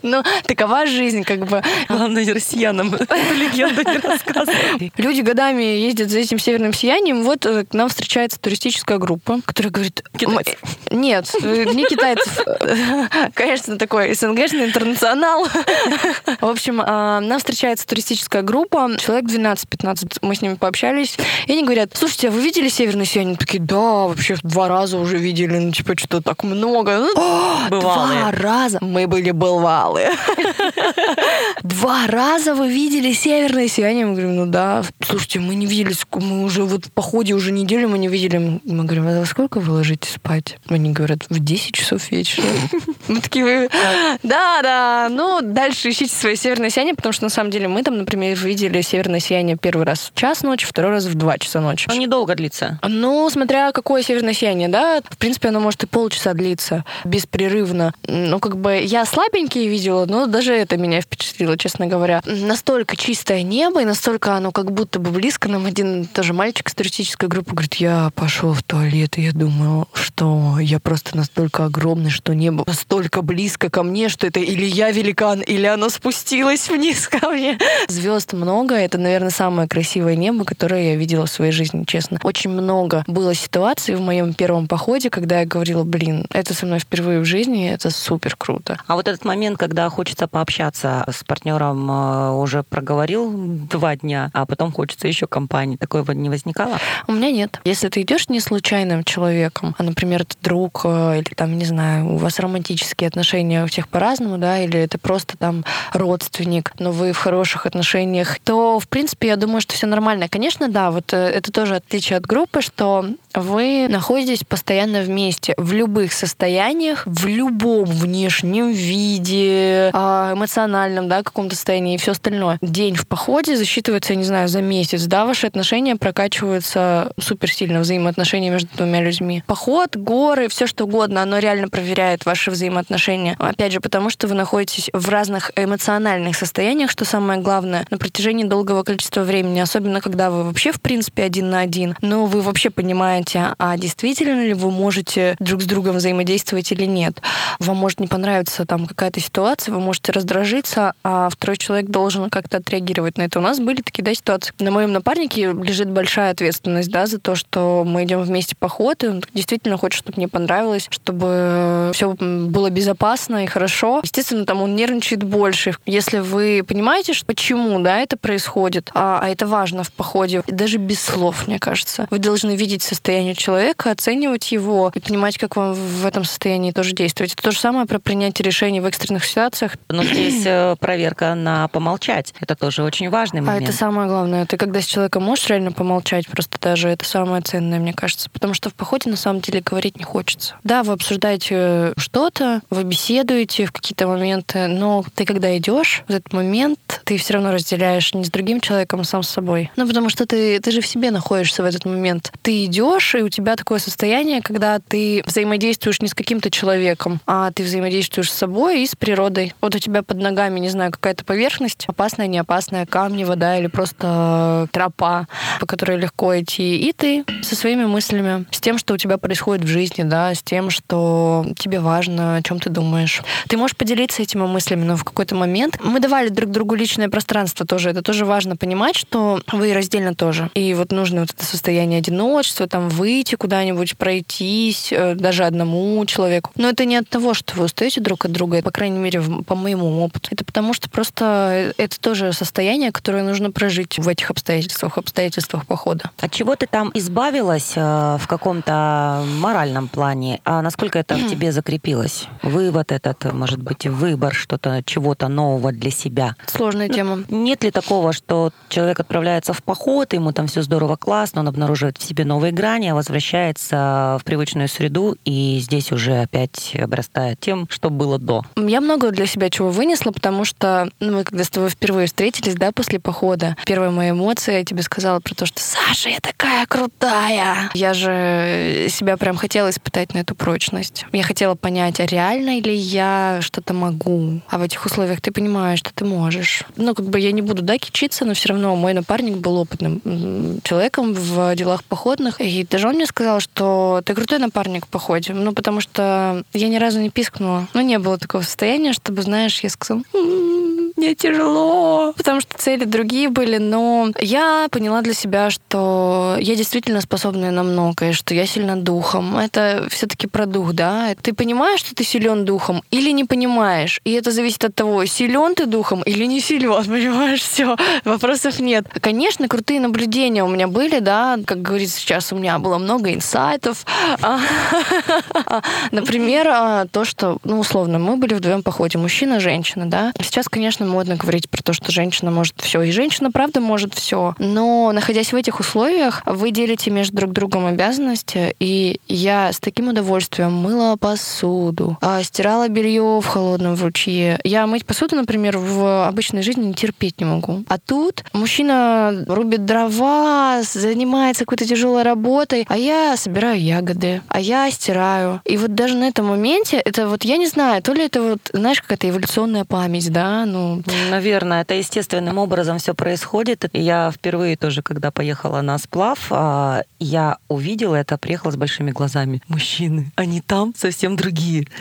Ну, такова жизнь, как бы. Главное, россиянам эту легенду не рассказывать. Люди годами ездят за этим северным сиянием. Вот э, к нам встречается туристическая группа, которая говорит... Китайцев? Нет, э, не китайцев. Конечно, такой СНГшный интернационал. В общем, а, нам встречается туристическая группа, человек 12-15, мы с ними пообщались, и они говорят, слушайте, а вы видели сияние? Они такие, да, вообще два раза уже видели, ну, типа, что так много. Ну. Два раза. Мы были бывалые. Два раза вы видели северное сияние? Мы говорим, ну да. Слушайте, мы не видели, мы уже вот в походе уже неделю мы не видели. Мы говорим, а во сколько вы ложитесь спать? Они говорят, в 10 часов вечера. Мы такие, «Вы- да, да, ну дальше ищите свое северное сияние, потому что на самом деле мы там, например, видели северное сияние первый раз в час ночи, второй раз в 2 часа ночи. Он недолго длится. Ну, смотря какое северное сияние, да, в принципе, оно может и полчаса длиться беспрерывно. Ну, как бы я слабенькие видела, но даже это меня впечатлило, честно говоря. Настолько чистое небо, и настолько оно как будто бы близко. Нам один тоже мальчик из туристической группы говорит, я пошел в туалет, и я думаю, что я просто настолько огромный, что небо настолько близко ко мне, что это или я великан, или оно спустилось вниз ко мне. Звезд много, это, наверное, самое красивое небо, которое я видела в своей жизни, честно. Очень много было ситуаций в моем первом походе, когда я говорила, блин, это со мной впервые в жизни, это супер круто. А вот этот момент, когда хочется пообщаться с партнером, э, уже проговорил два дня, а потом хочется еще компании. Такое вот не возникало? У меня нет. Если ты идешь не случайным человеком, а, например, это друг, э, или там, не знаю, у вас романтические отношения у всех по-разному, да, или это просто там родственник, но вы в хороших отношениях, то, в принципе, я думаю, что все нормально. Конечно, да, вот э, это тоже отличие от группы, что вы находитесь постоянно вместе в любых состояниях, в любом внешнем виде, а, эмоциональном, да, каком-то состоянии и все остальное. День в походе засчитывается, я не знаю, за месяц, да, ваши отношения прокачиваются супер сильно, взаимоотношения между двумя людьми. Поход, горы, все что угодно, оно реально проверяет ваши взаимоотношения. Опять же, потому что вы находитесь в разных эмоциональных состояниях, что самое главное, на протяжении долгого количества времени, особенно когда вы вообще, в принципе, один на один, но вы вообще понимаете, а действительно ли вы можете друг с другом взаимодействовать или нет. Вам может не понравиться там какая-то ситуация, вы можете раздражиться, а второй человек должен как-то отреагировать на это. У нас были такие да, ситуации. На моем напарнике лежит большая ответственность да, за то, что мы идем вместе поход, и он действительно хочет, чтобы мне понравилось, чтобы все было безопасно и хорошо. Естественно, там он нервничает больше. Если вы понимаете, что почему да, это происходит, а, а это важно в походе, даже без слов, мне кажется, вы должны видеть состояние человека, оценивать его и понимать, как вам в этом состоянии тоже действовать. Это то же самое про принятие решений в экстренных ситуациях. Но здесь э, проверка на помолчать. Это тоже очень важный А момент. это самое главное. Ты когда с человеком можешь реально помолчать, просто даже это самое ценное, мне кажется. Потому что в походе на самом деле говорить не хочется. Да, вы обсуждаете что-то, вы беседуете в какие-то моменты, но ты когда идешь в этот момент, ты все равно разделяешь не с другим человеком, а сам с собой. Ну, потому что ты, ты же в себе находишься в этот момент. Ты идешь, и у тебя такое состояние, когда ты взаимодействуешь не с каким-то человеком, а ты взаимодействуешь с собой и с природой. Вот у тебя под ногами, не знаю, какая-то поверхность, опасная, не опасная, камни, вода или просто тропа, по которой легко идти. И ты со своими мыслями, с тем, что у тебя происходит в жизни, да, с тем, что тебе важно, о чем ты думаешь. Ты можешь поделиться этими мыслями, но в какой-то момент мы давали друг другу личное пространство тоже. Это тоже важно понимать, что вы раздельно тоже. И вот нужно вот это состояние одиночества, там выйти куда-нибудь, пройтись, э, даже одному человеку. Но это не от того, что вы устаете друг от друга, по крайней мере, по моему опыту. Это потому, что просто это тоже состояние, которое нужно прожить в этих обстоятельствах, обстоятельствах похода. От чего ты там избавилась э, в каком-то моральном плане? А насколько это в тебе закрепилось? Вывод этот, может быть, выбор что-то, чего-то нового для себя? Сложная тема. Нет ли такого, что человек отправляется в поход, ему там все здорово, классно, он обнаруживает в себе новые грани, а возвращается в привычную среду и здесь уже опять обрастает тем, что было до? Я много для себя чего вынесла, потому что ну, мы когда с тобой впервые встретились, да, после похода, первая моя эмоция, я тебе сказала про то, что Саша, я такая крутая. Я же себя прям хотела испытать на эту прочность. Я хотела понять, а реально ли я что-то могу. А в этих условиях ты понимаешь, что ты можешь. Ну, как бы я не буду, да, кичиться, но все равно мой напарник был опытным человеком в делах походных. И даже он мне сказал, что ты крутой напарник в походе. Ну, потому что я ни разу не пискнула. Ну, не было такого состояния, чтобы, знаешь, я сказала, мне тяжело, потому что цели другие были, но я поняла для себя, что я действительно способна на многое, что я сильна духом. Это все-таки про дух, да? Ты понимаешь, что ты силен духом или не понимаешь? И это зависит от того, силен ты духом или не силен, понимаешь? Все, вопросов нет. Конечно, крутые наблюдения у меня были, да, как говорится сейчас, у меня было много инсайтов. Например, а, то, что, ну, условно, мы были вдвоем походе, мужчина, женщина, да. Сейчас, конечно, модно говорить про то, что женщина может все. И женщина, правда, может все. Но, находясь в этих условиях, вы делите между друг другом обязанности. И я с таким удовольствием мыла посуду, а, стирала белье в холодном ручье. Я мыть посуду, например, в обычной жизни не терпеть не могу. А тут мужчина рубит дрова, занимается какой-то тяжелой работой, а я собираю ягоды, а я стираю. И вот даже на этом моменте, это вот, я не знаю, то ли это вот, знаешь, какая-то эволюционная память, да, ну, Наверное, это естественным образом все происходит. Я впервые тоже, когда поехала на сплав, а, я увидела это, приехала с большими глазами. Мужчины, они там совсем другие.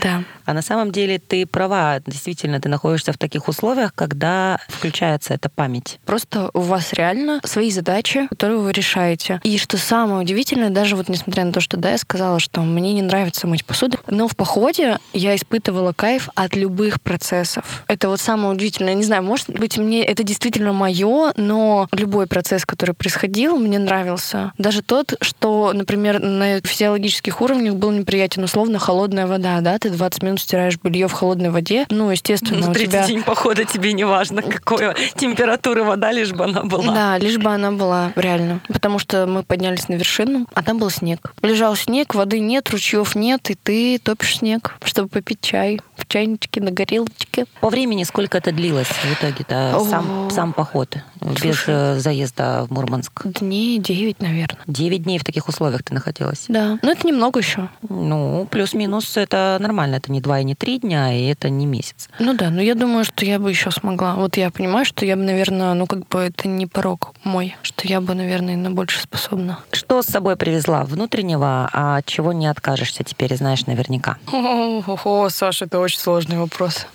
Да. А на самом деле ты права. Действительно, ты находишься в таких условиях, когда включается эта память. Просто у вас реально свои задачи, которые вы решаете. И что самое удивительное, даже вот несмотря на то, что да, я сказала, что мне не нравится мыть посуду, но в походе я испытывала кайф от любых процессов. Это вот самое удивительное я не знаю, может быть, мне это действительно мое, но любой процесс, который происходил, мне нравился. Даже тот, что, например, на физиологических уровнях был неприятен, условно, холодная вода, да, ты 20 минут стираешь белье в холодной воде, ну, естественно, ну, у тебя... день похода тебе не важно, какой температуры вода, лишь бы она была. Да, лишь бы она была, реально. Потому что мы поднялись на вершину, а там был снег. Лежал снег, воды нет, ручьев нет, и ты топишь снег, чтобы попить чай в чайничке на горелочке. По времени сколько это длилось? в итоге-то сам, сам поход Слушай, без э, заезда в Мурманск? Дней девять, наверное. Девять дней в таких условиях ты находилась? Да. Но это немного еще. Ну, плюс-минус это нормально. Это не два и не три дня, и это не месяц. Ну да, но я думаю, что я бы еще смогла. Вот я понимаю, что я бы, наверное, ну как бы это не порог мой, что я бы, наверное, на больше способна. Что с собой привезла внутреннего, а от чего не откажешься теперь, знаешь наверняка? О, Саша, это очень сложный вопрос.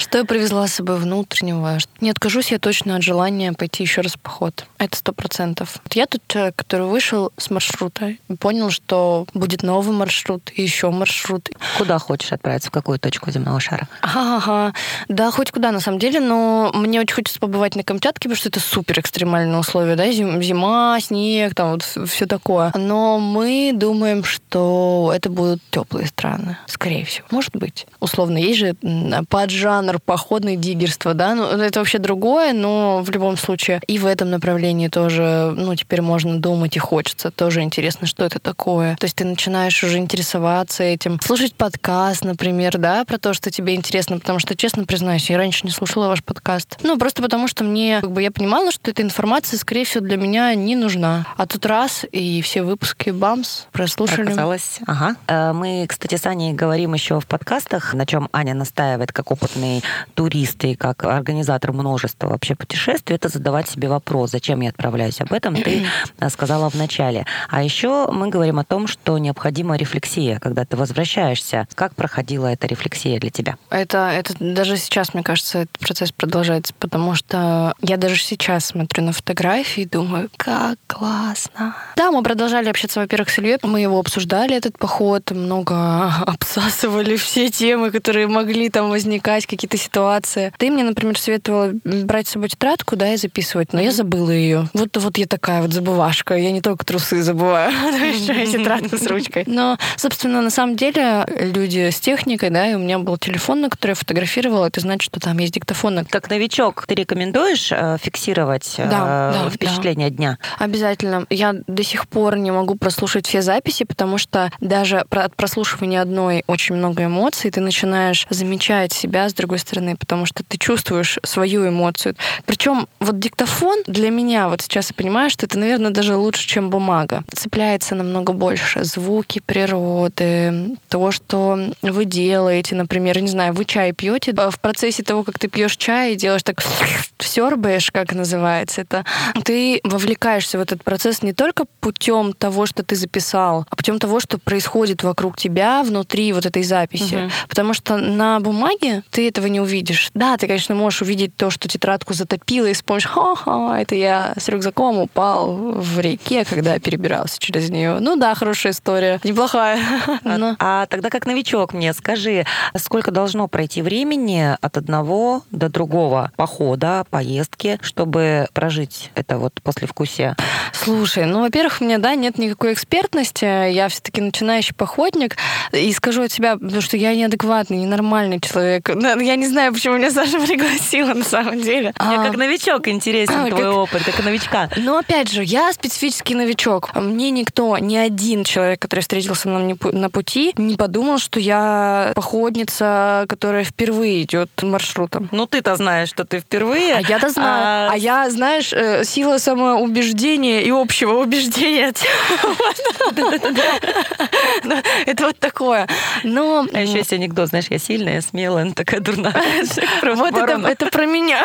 Что я привезла с собой внутреннего? Не откажусь я точно от желания пойти еще раз в поход. Это сто процентов. Я тот человек, который вышел с маршрута и понял, что будет новый маршрут и еще маршрут. Куда хочешь отправиться? В какую точку земного шара? Ага, да, хоть куда на самом деле, но мне очень хочется побывать на Камчатке, потому что это супер экстремальные условия, да, зима, снег, там вот все такое. Но мы думаем, что это будут теплые страны, скорее всего. Может быть. Условно, есть же поджанр жанр походный диггерство, да, ну, это вообще другое, но в любом случае и в этом направлении тоже, ну, теперь можно думать и хочется, тоже интересно, что это такое. То есть ты начинаешь уже интересоваться этим, слушать подкаст, например, да, про то, что тебе интересно, потому что, честно признаюсь, я раньше не слушала ваш подкаст. Ну, просто потому что мне, как бы, я понимала, что эта информация, скорее всего, для меня не нужна. А тут раз, и все выпуски БАМС прослушали. Оказалось, ага. Э, мы, кстати, с Аней говорим еще в подкастах, на чем Аня настаивает как опытный турист и как организатор множества вообще путешествий, это задавать себе вопрос, зачем я отправляюсь. Об этом ты сказала в начале. А еще мы говорим о том, что необходима рефлексия, когда ты возвращаешься. Как проходила эта рефлексия для тебя? Это, это даже сейчас, мне кажется, этот процесс продолжается, потому что я даже сейчас смотрю на фотографии и думаю, как классно. Да, мы продолжали общаться, во-первых, с Ильей, мы его обсуждали, этот поход, много обсасывали все темы, которые могли там возникать, какие-то ситуации. Ты мне, например, советовала брать с собой тетрадку, да, и записывать, но я забыла ее. Вот, вот я такая вот забывашка. Я не только трусы забываю, а еще и тетрадку с ручкой. Но, собственно, на самом деле люди с техникой, да, и у меня был телефон, на который я фотографировала, это значит, что там есть диктофон. Как новичок, ты рекомендуешь э, фиксировать э, да, да, впечатление да. дня? Обязательно. Я до сих пор не могу прослушать все записи, потому что даже от прослушивания одной очень много эмоций, ты начинаешь замечать себя с другой другой стороны, потому что ты чувствуешь свою эмоцию. Причем вот диктофон для меня, вот сейчас я понимаю, что это, наверное, даже лучше, чем бумага. Цепляется намного больше. Звуки природы, то, что вы делаете, например, не знаю, вы чай пьете, в процессе того, как ты пьешь чай, делаешь так сербаешь, как называется, это ты вовлекаешься в этот процесс не только путем того, что ты записал, а путем того, что происходит вокруг тебя внутри вот этой записи. Угу. Потому что на бумаге ты этого не увидишь. Да, ты, конечно, можешь увидеть то, что тетрадку затопило, и вспомнишь, ха-ха, это я с рюкзаком упал в реке, когда перебирался через нее. Ну да, хорошая история, неплохая. А, Но... а тогда как новичок мне скажи, сколько должно пройти времени от одного до другого похода, поездки, чтобы прожить это вот послевкусие? Слушай, ну, во-первых, у меня, да, нет никакой экспертности. Я все-таки начинающий походник. И скажу от себя, потому что я неадекватный, ненормальный человек. Я не знаю, почему меня Саша пригласила на самом деле. Мне а, как новичок интересен а, твой как... опыт, как новичка. Ну, опять же, я специфический новичок. Мне никто, ни один человек, который встретился на, на пути, не подумал, что я походница, которая впервые идет маршрутом. Ну, ты-то знаешь, что ты впервые. А я-то знаю. А, а я, знаешь, э, сила самоубеждения и общего убеждения. Это вот такое. Но... А еще есть анекдот, знаешь, я сильная, смелая, такая дурная. Вот это про меня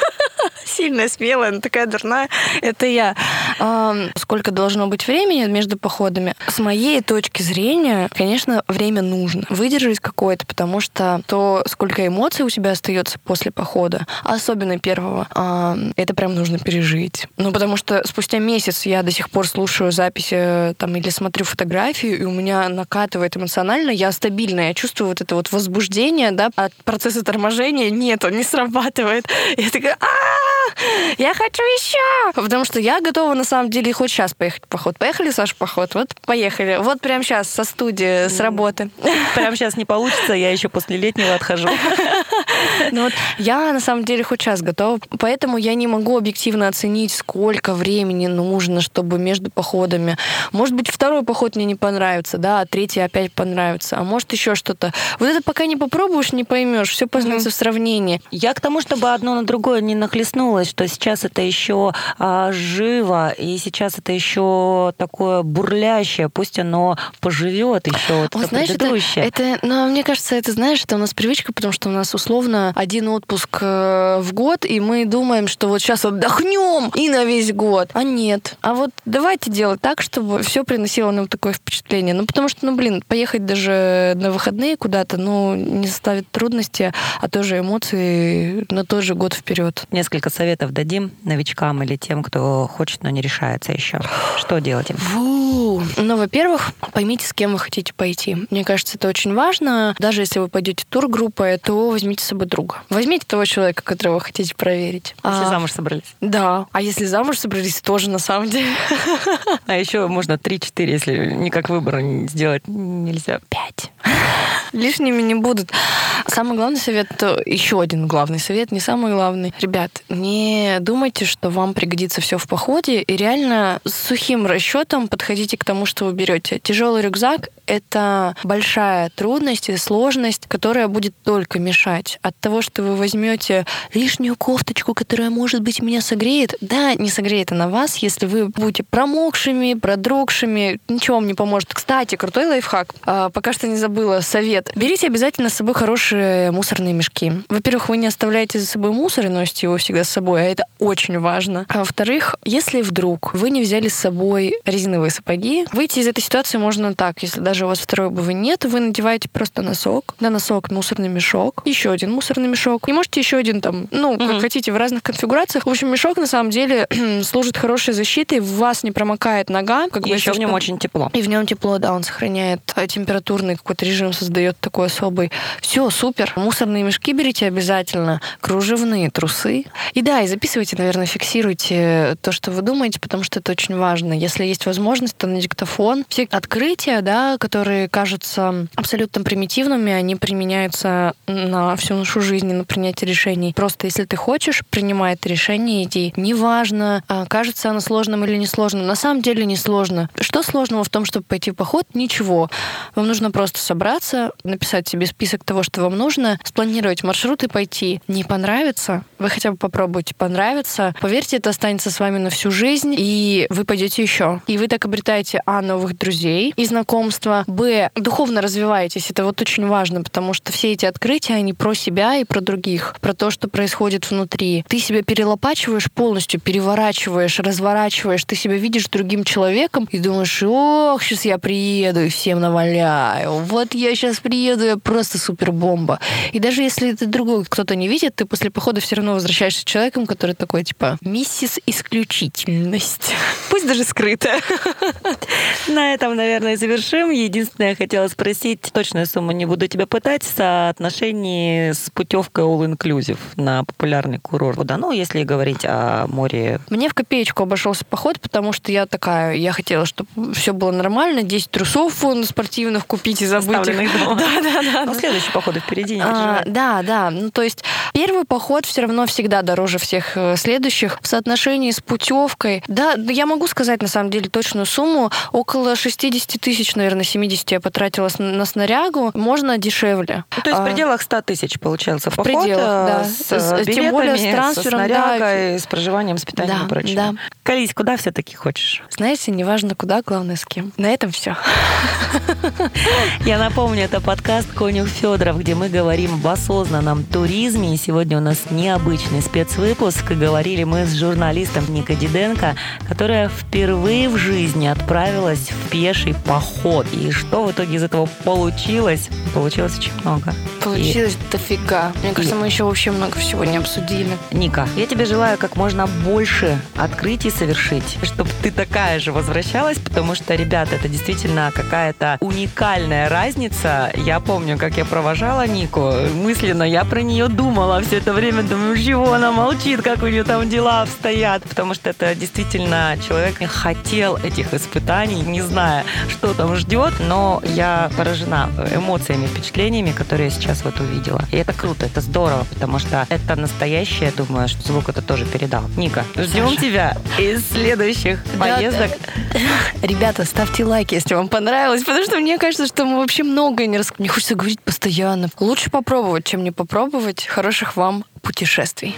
сильная, смелая, но такая дурная. Это я. Сколько должно быть времени между походами? С моей точки зрения, конечно, время нужно. Выдержать какое-то, потому что то, сколько эмоций у тебя остается после похода, особенно первого, это прям нужно пережить. Ну, потому что спустя месяц я до сих пор слушаю записи там или смотрю фотографии, и у меня накатывает эмоционально, я стабильная, я чувствую вот это вот возбуждение, да, от процесса торможения нет, он не срабатывает. Я такая, а я хочу еще! Потому что я готова, на самом деле, хоть сейчас поехать в поход. Поехали, Саша, в поход? Вот поехали. Вот прямо сейчас со студии, с работы. Прямо сейчас не получится, я еще после летнего отхожу. Ну вот я, на самом деле, хоть сейчас готова. Поэтому я не могу объективно оценить, сколько времени нужно, чтобы между походами. Может быть, второй поход мне не понравится, да, а третий опять понравится. А может, еще что-то. Вот это пока не попробуешь, не поймешь. Все познается mm-hmm. в сравнении. Я к тому, чтобы одно на другое не нахлестнулось, что сейчас это еще а, живо, и сейчас это еще такое бурлящее, пусть оно поживет еще вот О, знаешь, предыдущее. Это, это, ну, мне кажется, это, знаешь, это у нас привычка, потому что у нас условно один отпуск э, в год, и мы думаем, что вот сейчас отдохнем и на весь год. А нет. А вот давайте делать так, чтобы все приносило нам такое впечатление. Ну, потому что, ну, блин, поехать даже на выходные куда-то, ну, не составит трудности, а тоже эмоции на тот же год вперед. Несколько советов дадим новичкам или тем, кто хочет, но не решается еще? Что делать им? Ну, во-первых, поймите, с кем вы хотите пойти. Мне кажется, это очень важно. Даже если вы пойдете тургруппой, то возьмите с собой друга. Возьмите того человека, которого вы хотите проверить. Если а, замуж собрались. Да. А если замуж собрались, тоже на самом деле. А еще можно 3-4, если никак выбора сделать нельзя. Пять. Лишними не будут. Самый главный совет, еще один главный совет, не самый главный. Ребят, не думайте, что вам пригодится все в походе, и реально с сухим расчетом подходите к тому, что вы берете. Тяжелый рюкзак — это большая трудность и сложность, которая будет только мешать. От того, что вы возьмете лишнюю кофточку, которая, может быть, меня согреет, да, не согреет она вас, если вы будете промокшими, продрогшими, ничего вам не поможет. Кстати, крутой лайфхак. А, пока что не забыла совет. Берите обязательно с собой хорошие мусорные мешки. Во-первых, вы не оставляете за собой мусор и носите его всегда с собой, а это очень важно. А во-вторых, если вдруг вы не взяли с собой резиновые сапоги, выйти из этой ситуации можно так. Если даже у вас второй обуви нет, вы надеваете просто носок. На носок мусорный мешок, еще один мусорный мешок. И можете еще один там, ну, угу. как хотите, в разных конфигурациях. В общем, мешок на самом деле служит хорошей защитой, в вас не промокает нога. Как и бы, еще в нем что... очень тепло. И в нем тепло, да, он сохраняет э, температурный какой-то режим, создает такой особый. Все, супер. Мусорные мешки берите обязательно, кружевные трусы. И да, и записывайте, наверное, фиксируйте то, что вы думаете, потому что это очень важно. Если есть возможность, то на диктофон. Все открытия, да, которые кажутся абсолютно примитивными, они применяются на всю нашу жизнь, на принятие решений. Просто если ты хочешь, принимай это решение, иди. Неважно, а, кажется оно сложным или не сложным. На самом деле не сложно. Что сложного в том, чтобы пойти в поход? Ничего. Вам нужно просто собраться, написать себе список того, что вам нужно спланировать маршрут и пойти. Не понравится, вы хотя бы попробуйте понравится. Поверьте, это останется с вами на всю жизнь, и вы пойдете еще. И вы так обретаете, а, новых друзей и знакомства, б, духовно развиваетесь. Это вот очень важно, потому что все эти открытия, они про себя и про других, про то, что происходит внутри. Ты себя перелопачиваешь полностью, переворачиваешь, разворачиваешь, ты себя видишь другим человеком и думаешь, ох, сейчас я приеду и всем наваляю. Вот я сейчас приеду, я просто супер бомба. И даже если ты другой кто-то не видит, ты после похода все равно возвращаешься человеком, который такой, типа, миссис исключительность. Пусть даже скрытая. На этом, наверное, завершим. Единственное, я хотела спросить, точную сумму не буду тебя пытать, в соотношении с путевкой All Inclusive на популярный курорт. Да, ну, если говорить о море. Мне в копеечку обошелся поход, потому что я такая, я хотела, чтобы все было нормально, 10 трусов спортивных купить и забыть их. Да, да, да. Ну, следующий поход впереди, не а, Да, да. Ну, то есть первый поход все равно всегда дороже всех э, следующих в соотношении с путевкой. Да, я могу сказать на самом деле точную сумму. Около 60 тысяч, наверное, 70 я потратила на снарягу. Можно дешевле. Ну, то есть в а, пределах 100 тысяч получается в поход? пределах, э, да. С, с билетами, Тем более с трансфером, со снарягой, да. с проживанием, с питанием да, и прочим. Да. Колись, куда все-таки хочешь? Знаете, неважно куда, главное с кем. На этом все. Я напомню, это подкаст «Конюх Федоров», где мы говорим об осознанном туризме. И сегодня у нас необычный спецвыпуск. И говорили мы с журналистом Ника Диденко, которая впервые в жизни отправилась в пеший поход. И что в итоге из этого получилось? Получилось очень много. Получилось и... дофига. Мне кажется, и... мы еще вообще много всего не обсудили. Ника, я тебе желаю как можно больше открытий совершить, чтобы ты такая же возвращалась, потому что, ребята, это действительно какая-то уникальная разница. Я помню, как я провожала Нику, мысленно я про нее думала все это время, думаю, чего она молчит, как у нее там дела обстоят, потому что это действительно человек хотел этих испытаний, не зная, что там ждет, но я поражена эмоциями, впечатлениями, которые я сейчас вот увидела. И это круто, это здорово, потому что это настоящее, думаю, что звук это тоже передал. Ника, ждем Саша. тебя из следующих поездок. Ребята, ставьте лайки, если вам понравилось, потому что мне кажется, что мы вообще многое не рассказали. Мне хочется говорить постоянно. Лучше попробовать, чем не попробовать. Хороших вам путешествий.